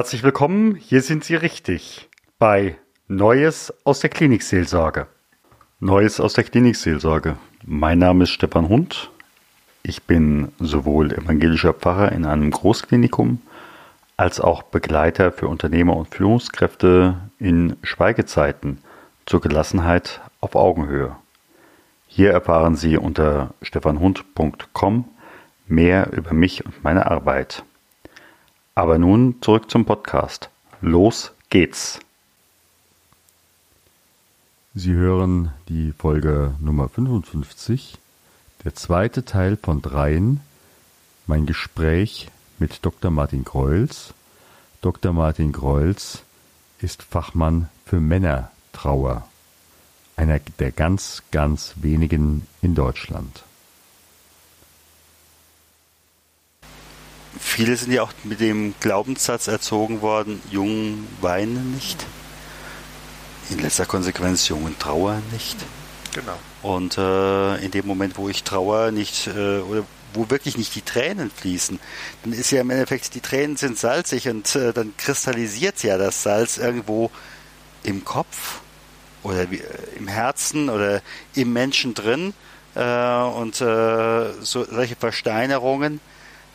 Herzlich willkommen, hier sind Sie richtig bei Neues aus der Klinikseelsorge. Neues aus der Klinikseelsorge. Mein Name ist Stefan Hund. Ich bin sowohl evangelischer Pfarrer in einem Großklinikum als auch Begleiter für Unternehmer und Führungskräfte in Schweigezeiten zur Gelassenheit auf Augenhöhe. Hier erfahren Sie unter stefanhund.com mehr über mich und meine Arbeit. Aber nun zurück zum Podcast. Los geht's! Sie hören die Folge Nummer 55, der zweite Teil von dreien, mein Gespräch mit Dr. Martin Greuls. Dr. Martin Greuls ist Fachmann für Männertrauer einer der ganz, ganz wenigen in Deutschland. Viele sind ja auch mit dem Glaubenssatz erzogen worden, Jungen weinen nicht. In letzter Konsequenz, Jungen trauern nicht. Genau. Und äh, in dem Moment, wo ich trauere, nicht äh, oder wo wirklich nicht die Tränen fließen, dann ist ja im Endeffekt, die Tränen sind salzig und äh, dann kristallisiert ja das Salz irgendwo im Kopf oder wie, äh, im Herzen oder im Menschen drin. Äh, und äh, so, solche Versteinerungen,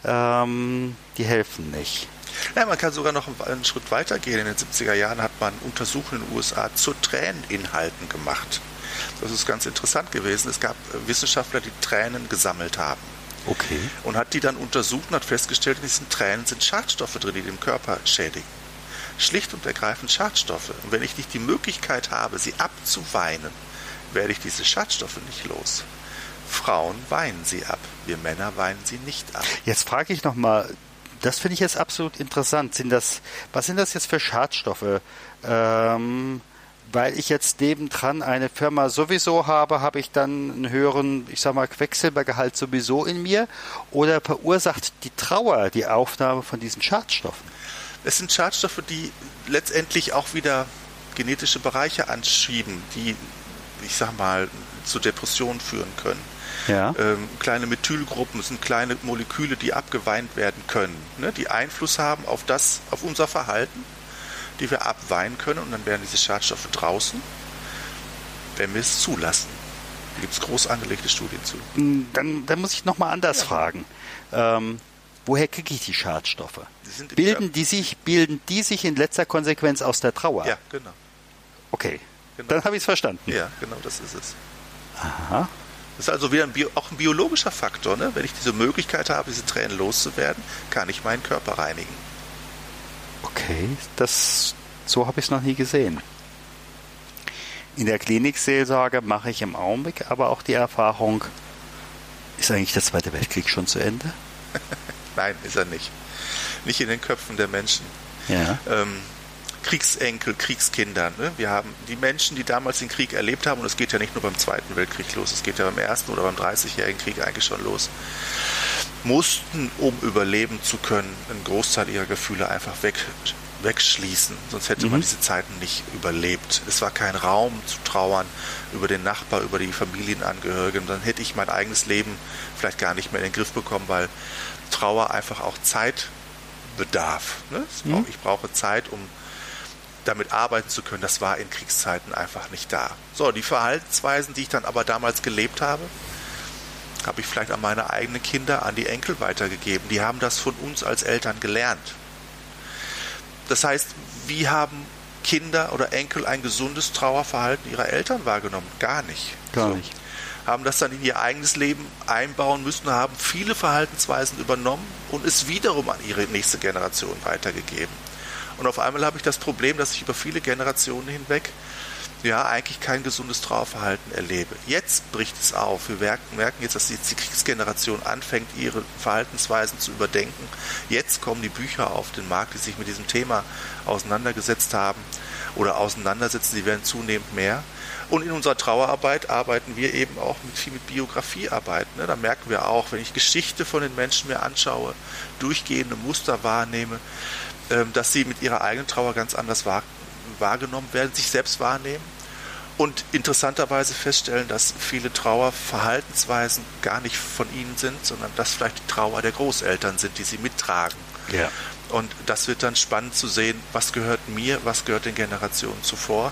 ähm, die helfen nicht. Ja, man kann sogar noch einen Schritt weiter gehen. In den 70er Jahren hat man Untersuchungen in den USA zu Träneninhalten gemacht. Das ist ganz interessant gewesen. Es gab Wissenschaftler, die Tränen gesammelt haben. Okay. Und hat die dann untersucht und hat festgestellt, in diesen Tränen sind Schadstoffe drin, die den Körper schädigen schlicht und ergreifend Schadstoffe. Und wenn ich nicht die Möglichkeit habe, sie abzuweinen, werde ich diese Schadstoffe nicht los. Frauen weinen sie ab, wir Männer weinen sie nicht ab. Jetzt frage ich nochmal, das finde ich jetzt absolut interessant. Sind das, was sind das jetzt für Schadstoffe? Ähm, weil ich jetzt nebendran eine Firma sowieso habe, habe ich dann einen höheren, ich sag mal, Quecksilbergehalt sowieso in mir? Oder verursacht die Trauer die Aufnahme von diesen Schadstoffen? Es sind Schadstoffe, die letztendlich auch wieder genetische Bereiche anschieben, die, ich sag mal, zu Depressionen führen können. Ja. Ähm, kleine Methylgruppen sind kleine Moleküle, die abgeweint werden können, ne, die Einfluss haben auf das, auf unser Verhalten, die wir abweinen können und dann werden diese Schadstoffe draußen, wenn wir es zulassen. Da gibt es groß angelegte Studien zu. Dann, dann muss ich nochmal anders ja. fragen. Ähm, Woher kriege ich die Schadstoffe? Die bilden, die sich, bilden die sich in letzter Konsequenz aus der Trauer? Ja, genau. Okay, genau. dann habe ich es verstanden. Ja, genau, das ist es. Aha. Das ist also wieder ein Bio, auch ein biologischer Faktor. Ne? Wenn ich diese Möglichkeit habe, diese Tränen loszuwerden, kann ich meinen Körper reinigen. Okay, das, so habe ich es noch nie gesehen. In der Klinikseelsorge mache ich im Augenblick aber auch die Erfahrung, ist eigentlich der Zweite Weltkrieg schon zu Ende? Nein, ist er nicht. Nicht in den Köpfen der Menschen. Ja. Ähm, Kriegsenkel, Kriegskinder. Ne? Wir haben die Menschen, die damals den Krieg erlebt haben, und es geht ja nicht nur beim Zweiten Weltkrieg los, es geht ja beim Ersten oder beim Dreißigjährigen Krieg eigentlich schon los, mussten, um überleben zu können, einen Großteil ihrer Gefühle einfach weg, wegschließen. Sonst hätte mhm. man diese Zeiten nicht überlebt. Es war kein Raum zu trauern über den Nachbar, über die Familienangehörigen. Dann hätte ich mein eigenes Leben vielleicht gar nicht mehr in den Griff bekommen, weil Trauer einfach auch Zeit bedarf. Ne? Mhm. Ich brauche Zeit, um damit arbeiten zu können. Das war in Kriegszeiten einfach nicht da. So, die Verhaltensweisen, die ich dann aber damals gelebt habe, habe ich vielleicht an meine eigenen Kinder, an die Enkel weitergegeben. Die haben das von uns als Eltern gelernt. Das heißt, wie haben Kinder oder Enkel ein gesundes Trauerverhalten ihrer Eltern wahrgenommen? Gar nicht. Gar so. nicht haben das dann in ihr eigenes Leben einbauen müssen, haben viele Verhaltensweisen übernommen und es wiederum an ihre nächste Generation weitergegeben. Und auf einmal habe ich das Problem, dass ich über viele Generationen hinweg ja eigentlich kein gesundes Trauerverhalten erlebe. Jetzt bricht es auf. Wir merken jetzt, dass die Kriegsgeneration anfängt, ihre Verhaltensweisen zu überdenken. Jetzt kommen die Bücher auf den Markt, die sich mit diesem Thema auseinandergesetzt haben oder auseinandersetzen. Sie werden zunehmend mehr. Und in unserer Trauerarbeit arbeiten wir eben auch mit, viel mit Biografiearbeit. Ne? Da merken wir auch, wenn ich Geschichte von den Menschen mir anschaue, durchgehende Muster wahrnehme, dass sie mit ihrer eigenen Trauer ganz anders wahr, wahrgenommen werden, sich selbst wahrnehmen und interessanterweise feststellen, dass viele Trauerverhaltensweisen gar nicht von ihnen sind, sondern dass vielleicht die Trauer der Großeltern sind, die sie mittragen. Ja. Und das wird dann spannend zu sehen, was gehört mir, was gehört den Generationen zuvor.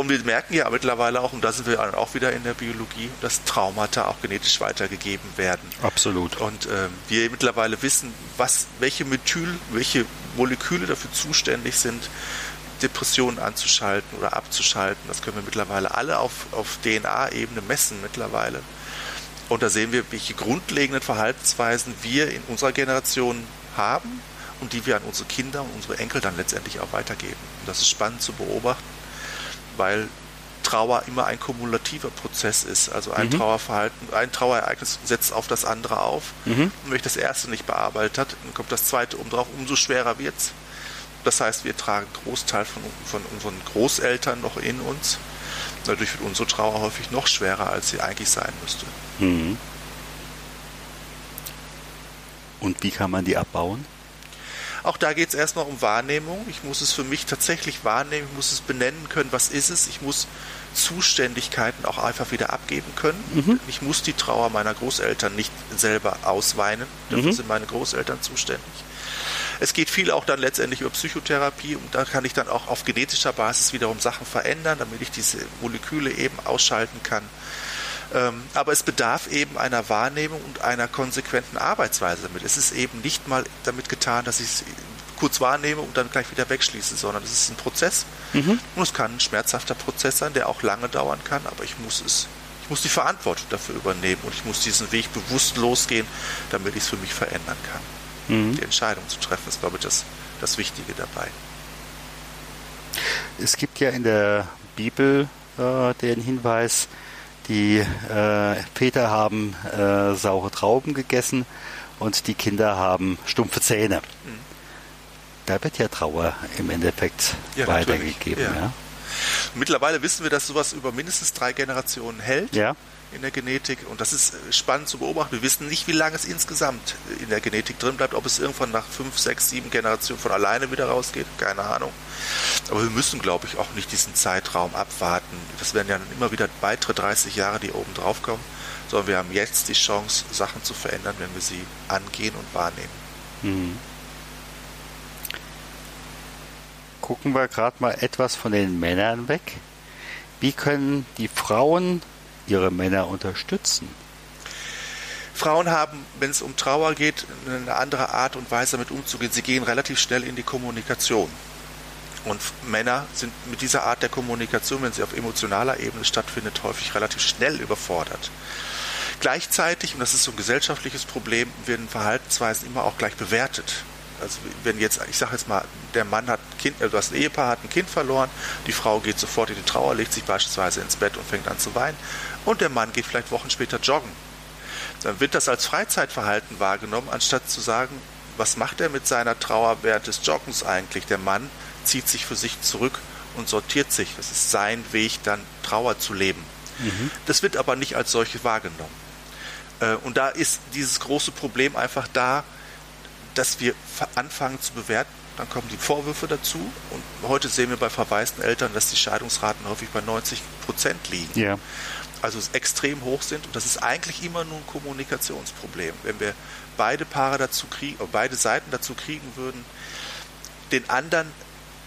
Und wir merken ja mittlerweile auch, und da sind wir auch wieder in der Biologie, dass Traumata auch genetisch weitergegeben werden. Absolut. Und äh, wir mittlerweile wissen, was, welche Methyl, welche Moleküle dafür zuständig sind, Depressionen anzuschalten oder abzuschalten. Das können wir mittlerweile alle auf, auf DNA-Ebene messen mittlerweile. Und da sehen wir, welche grundlegenden Verhaltensweisen wir in unserer Generation haben und die wir an unsere Kinder und unsere Enkel dann letztendlich auch weitergeben. Und das ist spannend zu beobachten, weil Trauer immer ein kumulativer Prozess ist. Also ein mhm. Trauerverhalten, ein Trauerereignis setzt auf das andere auf. Mhm. Und wenn ich das erste nicht bearbeitet hat, dann kommt das zweite um drauf, umso schwerer wird es. Das heißt, wir tragen einen Großteil von, von unseren Großeltern noch in uns. Dadurch wird unsere Trauer häufig noch schwerer, als sie eigentlich sein müsste. Mhm. Und wie kann man die abbauen? Auch da geht es erstmal um Wahrnehmung. Ich muss es für mich tatsächlich wahrnehmen, ich muss es benennen können, was ist es. Ich muss Zuständigkeiten auch einfach wieder abgeben können. Mhm. Ich muss die Trauer meiner Großeltern nicht selber ausweinen. Dafür mhm. sind meine Großeltern zuständig. Es geht viel auch dann letztendlich über Psychotherapie und da kann ich dann auch auf genetischer Basis wiederum Sachen verändern, damit ich diese Moleküle eben ausschalten kann. Ähm, aber es bedarf eben einer Wahrnehmung und einer konsequenten Arbeitsweise damit. Es ist eben nicht mal damit getan, dass ich es kurz wahrnehme und dann gleich wieder wegschließe, sondern es ist ein Prozess. Mhm. Und es kann ein schmerzhafter Prozess sein, der auch lange dauern kann, aber ich muss es, ich muss die Verantwortung dafür übernehmen und ich muss diesen Weg bewusst losgehen, damit ich es für mich verändern kann. Mhm. Die Entscheidung zu treffen, ist, glaube ich, das, das Wichtige dabei. Es gibt ja in der Bibel äh, den Hinweis, die äh, Väter haben äh, saure Trauben gegessen und die Kinder haben stumpfe Zähne. Mhm. Da wird ja Trauer im Endeffekt ja, weitergegeben. Ja. Ja. Mittlerweile wissen wir, dass sowas über mindestens drei Generationen hält. Ja in der Genetik und das ist spannend zu beobachten. Wir wissen nicht, wie lange es insgesamt in der Genetik drin bleibt, ob es irgendwann nach fünf, sechs, sieben Generationen von alleine wieder rausgeht, keine Ahnung. Aber wir müssen, glaube ich, auch nicht diesen Zeitraum abwarten. Das werden ja immer wieder weitere 30 Jahre, die oben drauf kommen, sondern wir haben jetzt die Chance, Sachen zu verändern, wenn wir sie angehen und wahrnehmen. Mhm. Gucken wir gerade mal etwas von den Männern weg. Wie können die Frauen ihre Männer unterstützen? Frauen haben, wenn es um Trauer geht, eine andere Art und Weise damit umzugehen. Sie gehen relativ schnell in die Kommunikation. Und Männer sind mit dieser Art der Kommunikation, wenn sie auf emotionaler Ebene stattfindet, häufig relativ schnell überfordert. Gleichzeitig, und das ist so ein gesellschaftliches Problem, werden Verhaltensweisen immer auch gleich bewertet. Also wenn jetzt, ich sage jetzt mal, der Mann hat ein Kind, also das Ehepaar hat ein Kind verloren, die Frau geht sofort in die Trauer, legt sich beispielsweise ins Bett und fängt an zu weinen und der Mann geht vielleicht Wochen später joggen. Dann wird das als Freizeitverhalten wahrgenommen, anstatt zu sagen, was macht er mit seiner Trauer während des Joggens eigentlich? Der Mann zieht sich für sich zurück und sortiert sich. Das ist sein Weg, dann Trauer zu leben. Mhm. Das wird aber nicht als solche wahrgenommen. Äh, und da ist dieses große Problem einfach da, dass wir anfangen zu bewerten. Dann kommen die Vorwürfe dazu. Und heute sehen wir bei verwaisten Eltern, dass die Scheidungsraten häufig bei 90 Prozent liegen. Ja also extrem hoch sind. Und das ist eigentlich immer nur ein Kommunikationsproblem. Wenn wir beide Paare dazu kriegen, beide Seiten dazu kriegen würden, den anderen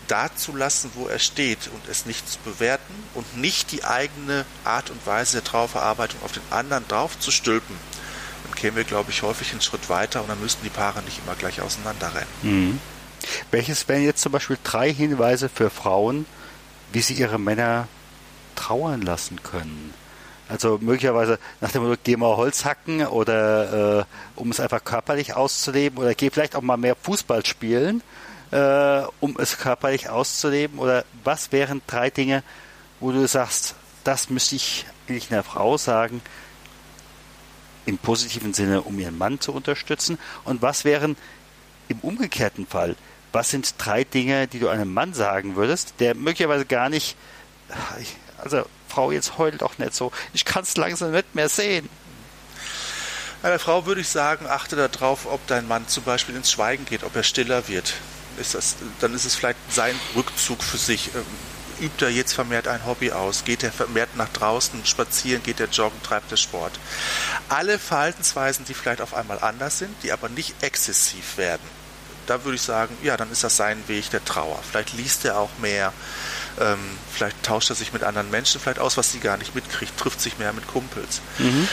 dazulassen, wo er steht und es nicht zu bewerten und nicht die eigene Art und Weise der Trauerverarbeitung auf den anderen drauf zu stülpen, dann kämen wir, glaube ich, häufig einen Schritt weiter und dann müssten die Paare nicht immer gleich auseinanderrennen. Mhm. Welches wären jetzt zum Beispiel drei Hinweise für Frauen, wie sie ihre Männer trauern lassen können? Also möglicherweise nach dem Motto, geh mal Holz hacken oder äh, um es einfach körperlich auszuleben oder geh vielleicht auch mal mehr Fußball spielen, äh, um es körperlich auszuleben oder was wären drei Dinge, wo du sagst, das müsste ich eigentlich einer Frau sagen, im positiven Sinne, um ihren Mann zu unterstützen und was wären im umgekehrten Fall, was sind drei Dinge, die du einem Mann sagen würdest, der möglicherweise gar nicht, also Frau, jetzt heult doch nicht so. Ich kann es langsam nicht mehr sehen. Einer Frau würde ich sagen, achte darauf, ob dein Mann zum Beispiel ins Schweigen geht, ob er stiller wird. Ist das, dann ist es vielleicht sein Rückzug für sich. Übt er jetzt vermehrt ein Hobby aus? Geht er vermehrt nach draußen spazieren? Geht er joggen? Treibt er Sport? Alle Verhaltensweisen, die vielleicht auf einmal anders sind, die aber nicht exzessiv werden, da würde ich sagen, ja, dann ist das sein Weg der Trauer. Vielleicht liest er auch mehr, ähm, vielleicht tauscht er sich mit anderen Menschen vielleicht aus, was sie gar nicht mitkriegt, trifft sich mehr mit Kumpels. Mhm.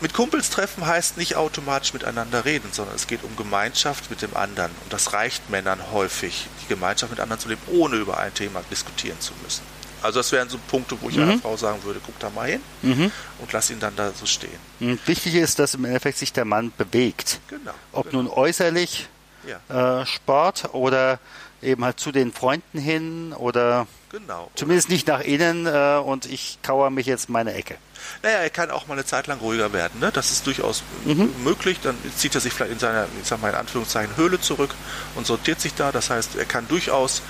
Mit Kumpels treffen heißt nicht automatisch miteinander reden, sondern es geht um Gemeinschaft mit dem anderen. Und das reicht Männern häufig, die Gemeinschaft mit anderen zu leben, ohne über ein Thema diskutieren zu müssen. Also das wären so Punkte, wo ich mhm. einer Frau sagen würde, guck da mal hin mhm. und lass ihn dann da so stehen. Und wichtig ist, dass im Endeffekt sich der Mann bewegt. Genau. Ob genau. nun äußerlich ja. äh, Sport oder eben halt zu den Freunden hin oder genau. zumindest nicht nach innen äh, und ich kauere mich jetzt meine Ecke. Naja, er kann auch mal eine Zeit lang ruhiger werden. Ne? Das ist durchaus mhm. möglich. Dann zieht er sich vielleicht in seiner, ich sag mal in Anführungszeichen, Höhle zurück und sortiert sich da. Das heißt, er kann durchaus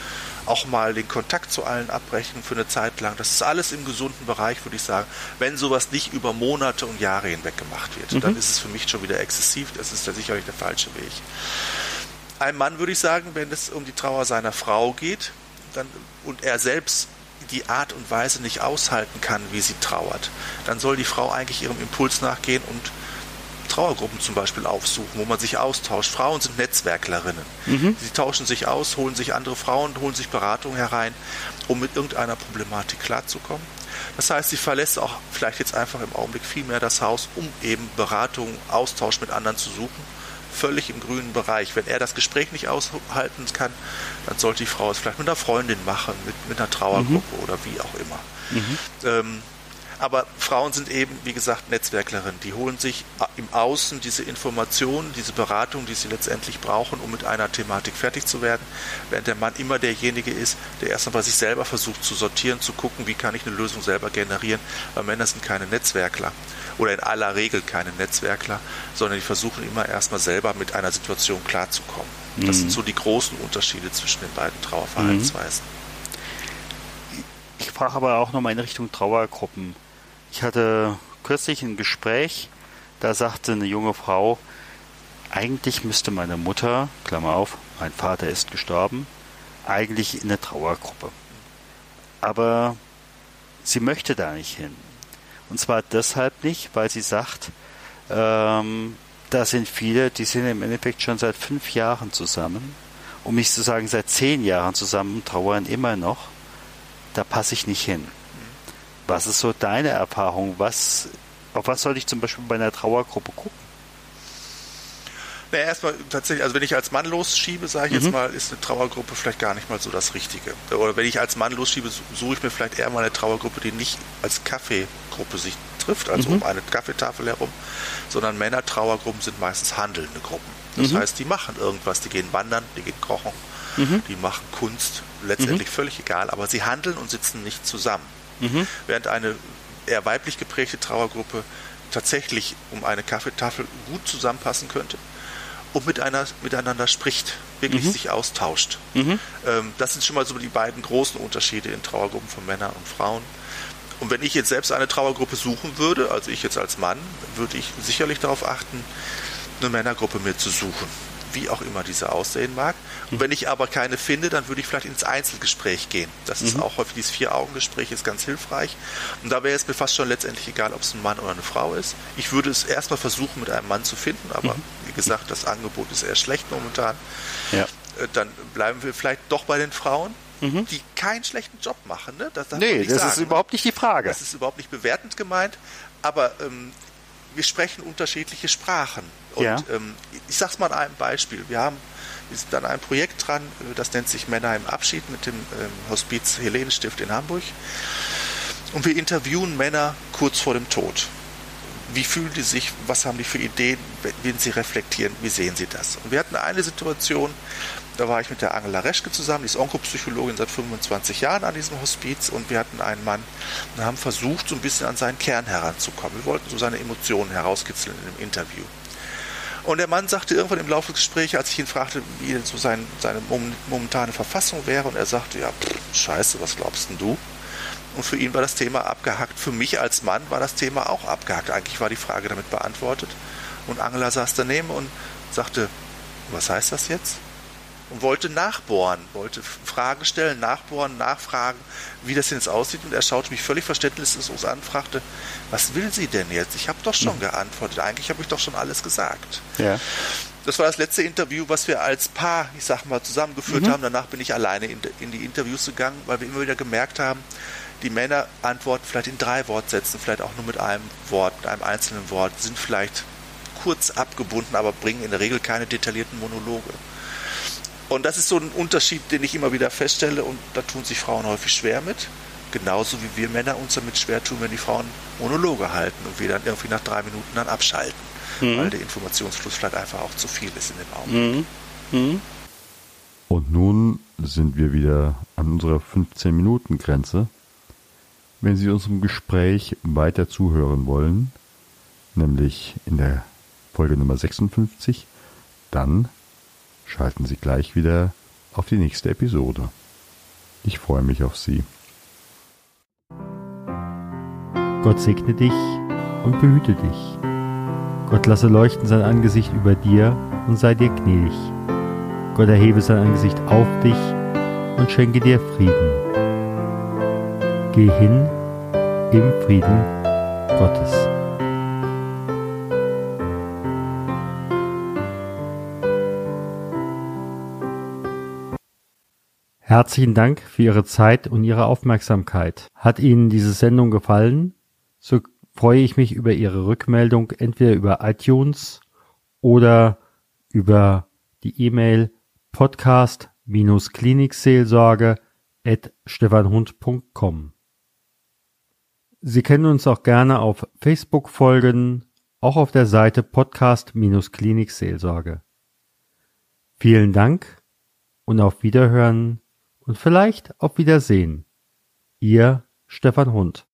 auch mal den Kontakt zu allen abbrechen für eine Zeit lang. Das ist alles im gesunden Bereich, würde ich sagen. Wenn sowas nicht über Monate und Jahre hinweg gemacht wird, mhm. dann ist es für mich schon wieder exzessiv. Das ist ja sicherlich der falsche Weg. Ein Mann würde ich sagen, wenn es um die Trauer seiner Frau geht dann, und er selbst die Art und Weise nicht aushalten kann, wie sie trauert, dann soll die Frau eigentlich ihrem Impuls nachgehen und Trauergruppen zum Beispiel aufsuchen, wo man sich austauscht. Frauen sind Netzwerklerinnen. Mhm. Sie tauschen sich aus, holen sich andere Frauen, holen sich Beratung herein, um mit irgendeiner Problematik klarzukommen. Das heißt, sie verlässt auch vielleicht jetzt einfach im Augenblick viel mehr das Haus, um eben Beratung, Austausch mit anderen zu suchen. Völlig im grünen Bereich. Wenn er das Gespräch nicht aushalten kann, dann sollte die Frau es vielleicht mit einer Freundin machen, mit, mit einer Trauergruppe mhm. oder wie auch immer. Mhm. Ähm, aber Frauen sind eben, wie gesagt, Netzwerklerinnen. Die holen sich im Außen diese Informationen, diese Beratung, die sie letztendlich brauchen, um mit einer Thematik fertig zu werden, während der Mann immer derjenige ist, der erstmal bei sich selber versucht zu sortieren, zu gucken, wie kann ich eine Lösung selber generieren, weil Männer sind keine Netzwerkler oder in aller Regel keine Netzwerkler, sondern die versuchen immer erstmal selber mit einer Situation klarzukommen. Das mhm. sind so die großen Unterschiede zwischen den beiden Trauerverhaltensweisen. Mhm. Ich frage aber auch nochmal in Richtung Trauergruppen. Ich hatte kürzlich ein Gespräch, da sagte eine junge Frau, eigentlich müsste meine Mutter, Klammer auf, mein Vater ist gestorben, eigentlich in eine Trauergruppe. Aber sie möchte da nicht hin. Und zwar deshalb nicht, weil sie sagt, ähm, da sind viele, die sind im Endeffekt schon seit fünf Jahren zusammen, um nicht zu sagen seit zehn Jahren zusammen, trauern immer noch. Da passe ich nicht hin. Was ist so deine Erfahrung? Was, auf was soll ich zum Beispiel bei einer Trauergruppe gucken? Na, erstmal tatsächlich, also wenn ich als Mann losschiebe, sage ich mhm. jetzt mal, ist eine Trauergruppe vielleicht gar nicht mal so das Richtige. Oder wenn ich als Mann losschiebe, suche ich mir vielleicht eher mal eine Trauergruppe, die nicht als Kaffeegruppe sich trifft, also mhm. um eine Kaffeetafel herum, sondern Männer-Trauergruppen sind meistens handelnde Gruppen. Das mhm. heißt, die machen irgendwas, die gehen wandern, die gehen kochen, mhm. die machen Kunst, letztendlich mhm. völlig egal, aber sie handeln und sitzen nicht zusammen. Mhm. Während eine eher weiblich geprägte Trauergruppe tatsächlich um eine Kaffeetafel gut zusammenpassen könnte und mit einer, miteinander spricht, wirklich mhm. sich austauscht. Mhm. Ähm, das sind schon mal so die beiden großen Unterschiede in Trauergruppen von Männern und Frauen. Und wenn ich jetzt selbst eine Trauergruppe suchen würde, also ich jetzt als Mann, würde ich sicherlich darauf achten, eine Männergruppe mir zu suchen wie auch immer diese aussehen mag. Und wenn ich aber keine finde, dann würde ich vielleicht ins Einzelgespräch gehen. Das ist mhm. auch häufig dieses Vier-Augen-Gespräch ist ganz hilfreich. Und da wäre es mir fast schon letztendlich egal, ob es ein Mann oder eine Frau ist. Ich würde es erstmal versuchen, mit einem Mann zu finden, aber mhm. wie gesagt, das Angebot ist eher schlecht momentan. Ja. Äh, dann bleiben wir vielleicht doch bei den Frauen. Mhm. die keinen schlechten Job machen. Ne? Das nee, das sagen, ist überhaupt nicht die Frage. Das ist überhaupt nicht bewertend gemeint, aber ähm, wir sprechen unterschiedliche Sprachen. Und ja. ähm, ich sage es mal an einem Beispiel. Wir haben wir sind an einem Projekt dran, äh, das nennt sich Männer im Abschied mit dem ähm, Hospiz Helene-Stift in Hamburg. Und wir interviewen Männer kurz vor dem Tod. Wie fühlen die sich? Was haben die für Ideen? Wenn sie reflektieren, wie sehen sie das? Und wir hatten eine Situation, da war ich mit der Angela Reschke zusammen, die ist Onkopsychologin seit 25 Jahren an diesem Hospiz und wir hatten einen Mann und haben versucht, so ein bisschen an seinen Kern heranzukommen. Wir wollten so seine Emotionen herauskitzeln in dem Interview. Und der Mann sagte irgendwann im Laufe des Gesprächs, als ich ihn fragte, wie denn so sein, seine momentane Verfassung wäre, und er sagte, ja, pff, scheiße, was glaubst denn du? Und für ihn war das Thema abgehackt. Für mich als Mann war das Thema auch abgehackt. Eigentlich war die Frage damit beantwortet. Und Angela saß daneben und sagte, was heißt das jetzt? und wollte nachbohren, wollte Fragen stellen, nachbohren, nachfragen, wie das denn jetzt aussieht. Und er schaute mich völlig verständnislos an und fragte, was will sie denn jetzt? Ich habe doch schon mhm. geantwortet. Eigentlich habe ich doch schon alles gesagt. Ja. Das war das letzte Interview, was wir als Paar, ich sag mal, zusammengeführt mhm. haben. Danach bin ich alleine in, in die Interviews gegangen, weil wir immer wieder gemerkt haben, die Männer antworten vielleicht in drei Wortsätzen, vielleicht auch nur mit einem Wort, mit einem einzelnen Wort, sind vielleicht kurz abgebunden, aber bringen in der Regel keine detaillierten Monologe. Und das ist so ein Unterschied, den ich immer wieder feststelle und da tun sich Frauen häufig schwer mit. Genauso wie wir Männer uns damit schwer tun, wenn die Frauen Monologe halten und wir dann irgendwie nach drei Minuten dann abschalten, mhm. weil der Informationsfluss vielleicht einfach auch zu viel ist in dem Augenblick. Mhm. Mhm. Und nun sind wir wieder an unserer 15-Minuten-Grenze. Wenn Sie unserem Gespräch weiter zuhören wollen, nämlich in der Folge Nummer 56, dann schalten Sie gleich wieder auf die nächste Episode. Ich freue mich auf Sie. Gott segne dich und behüte dich. Gott lasse leuchten sein Angesicht über dir und sei dir gnädig. Gott erhebe sein Angesicht auf dich und schenke dir Frieden. Geh hin im Frieden Gottes. Herzlichen Dank für Ihre Zeit und Ihre Aufmerksamkeit. Hat Ihnen diese Sendung gefallen? So freue ich mich über Ihre Rückmeldung entweder über iTunes oder über die E-Mail podcast-klinikseelsorge at stefanhund.com. Sie können uns auch gerne auf Facebook folgen, auch auf der Seite Podcast-Klinikseelsorge. Vielen Dank und auf Wiederhören und vielleicht auf Wiedersehen. Ihr Stefan Hund.